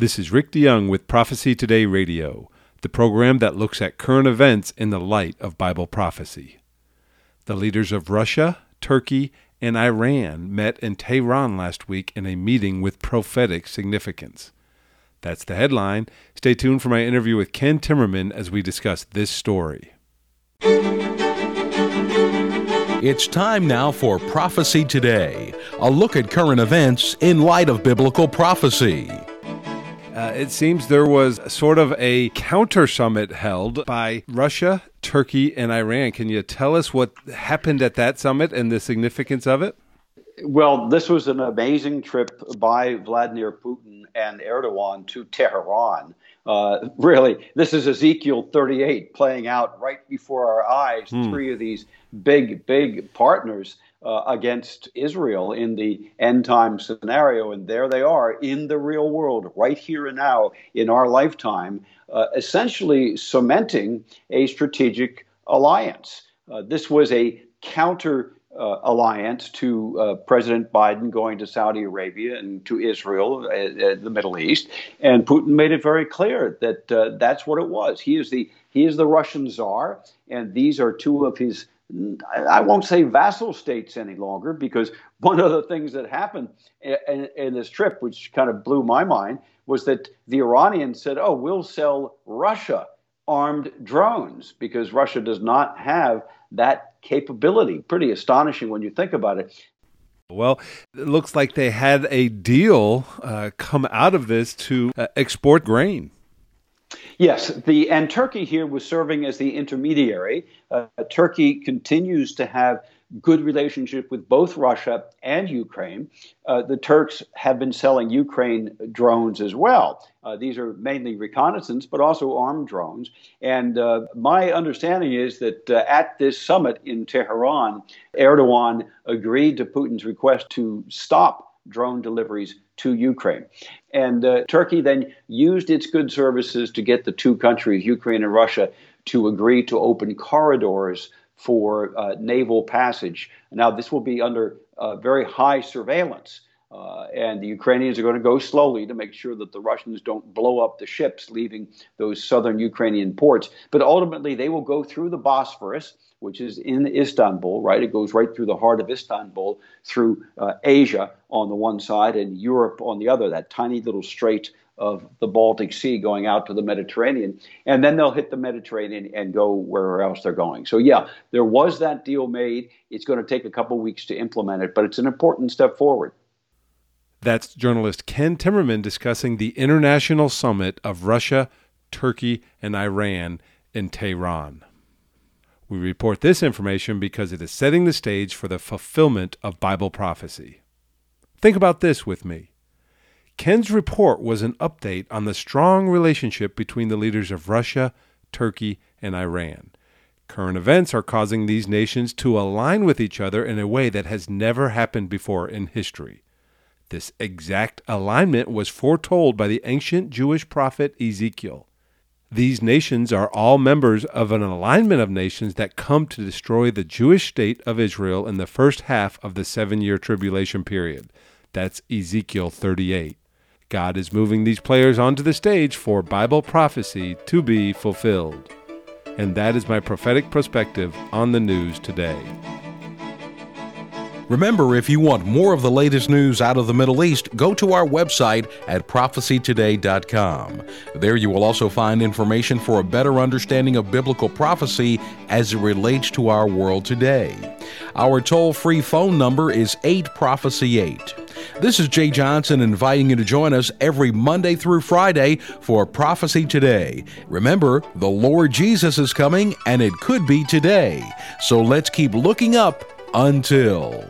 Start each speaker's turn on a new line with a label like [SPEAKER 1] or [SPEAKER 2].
[SPEAKER 1] This is Rick DeYoung with Prophecy Today Radio, the program that looks at current events in the light of Bible prophecy. The leaders of Russia, Turkey, and Iran met in Tehran last week in a meeting with prophetic significance. That's the headline. Stay tuned for my interview with Ken Timmerman as we discuss this story.
[SPEAKER 2] It's time now for Prophecy Today, a look at current events in light of biblical prophecy.
[SPEAKER 1] Uh, it seems there was sort of a counter summit held by Russia, Turkey, and Iran. Can you tell us what happened at that summit and the significance of it?
[SPEAKER 3] Well, this was an amazing trip by Vladimir Putin and Erdogan to Tehran. Uh, really, this is Ezekiel 38 playing out right before our eyes. Hmm. Three of these big, big partners uh, against Israel in the end time scenario. And there they are in the real world, right here and now in our lifetime, uh, essentially cementing a strategic alliance. Uh, this was a counter uh, alliance to uh, President Biden going to Saudi Arabia and to Israel, uh, uh the Middle East, and Putin made it very clear that uh, that's what it was. He is the he is the Russian czar, and these are two of his I won't say vassal states any longer because one of the things that happened in, in, this trip, which kind of blew my mind, was that the Iranians said, "Oh, we'll sell Russia armed drones because Russia does not have that capability." Pretty astonishing when you think about it.
[SPEAKER 1] Well, it looks like they had a deal uh, come out of this to uh, export grain.
[SPEAKER 3] Yes, the and Turkey here was serving as the intermediary. Uh, Turkey continues to have good relationship with both Russia and Ukraine. Uh, the Turks have been selling Ukraine drones as well. Uh, these are mainly reconnaissance, but also armed drones. And uh, my understanding is that uh, at this summit in Tehran, Erdogan agreed to Putin's request to stop drone deliveries to Ukraine. And uh, Turkey then used its good services to get the two countries, Ukraine and Russia, to agree to open corridors for uh, naval passage. Now, this will be under uh, very high surveillance. Uh, and the Ukrainians are going to go slowly to make sure that the Russians don't blow up the ships leaving those southern Ukrainian ports. But ultimately, they will go through the Bosphorus which is in Istanbul, right? It goes right through the heart of Istanbul, through uh, Asia on the one side and Europe on the other, that tiny little strait of the Baltic Sea going out to the Mediterranean. And then they'll hit the Mediterranean and go wherever else they're going. So, yeah, there was that deal made. It's going to take a couple weeks to implement it, but it's an important step forward.
[SPEAKER 1] That's journalist Ken Timmerman discussing the international summit of Russia, Turkey, and Iran in Tehran. We report this information because it is setting the stage for the fulfillment of Bible prophecy. Think about this with me. Ken's report was an update on the strong relationship between the leaders of Russia, Turkey, and Iran. Current events are causing these nations to align with each other in a way that has never happened before in history. This exact alignment was foretold by the ancient Jewish prophet Ezekiel. These nations are all members of an alignment of nations that come to destroy the Jewish state of Israel in the first half of the seven year tribulation period. That's Ezekiel 38. God is moving these players onto the stage for Bible prophecy to be fulfilled. And that is my prophetic perspective on the news today.
[SPEAKER 2] Remember, if you want more of the latest news out of the Middle East, go to our website at prophecytoday.com. There you will also find information for a better understanding of biblical prophecy as it relates to our world today. Our toll free phone number is 8 Prophecy 8. This is Jay Johnson inviting you to join us every Monday through Friday for Prophecy Today. Remember, the Lord Jesus is coming and it could be today. So let's keep looking up until.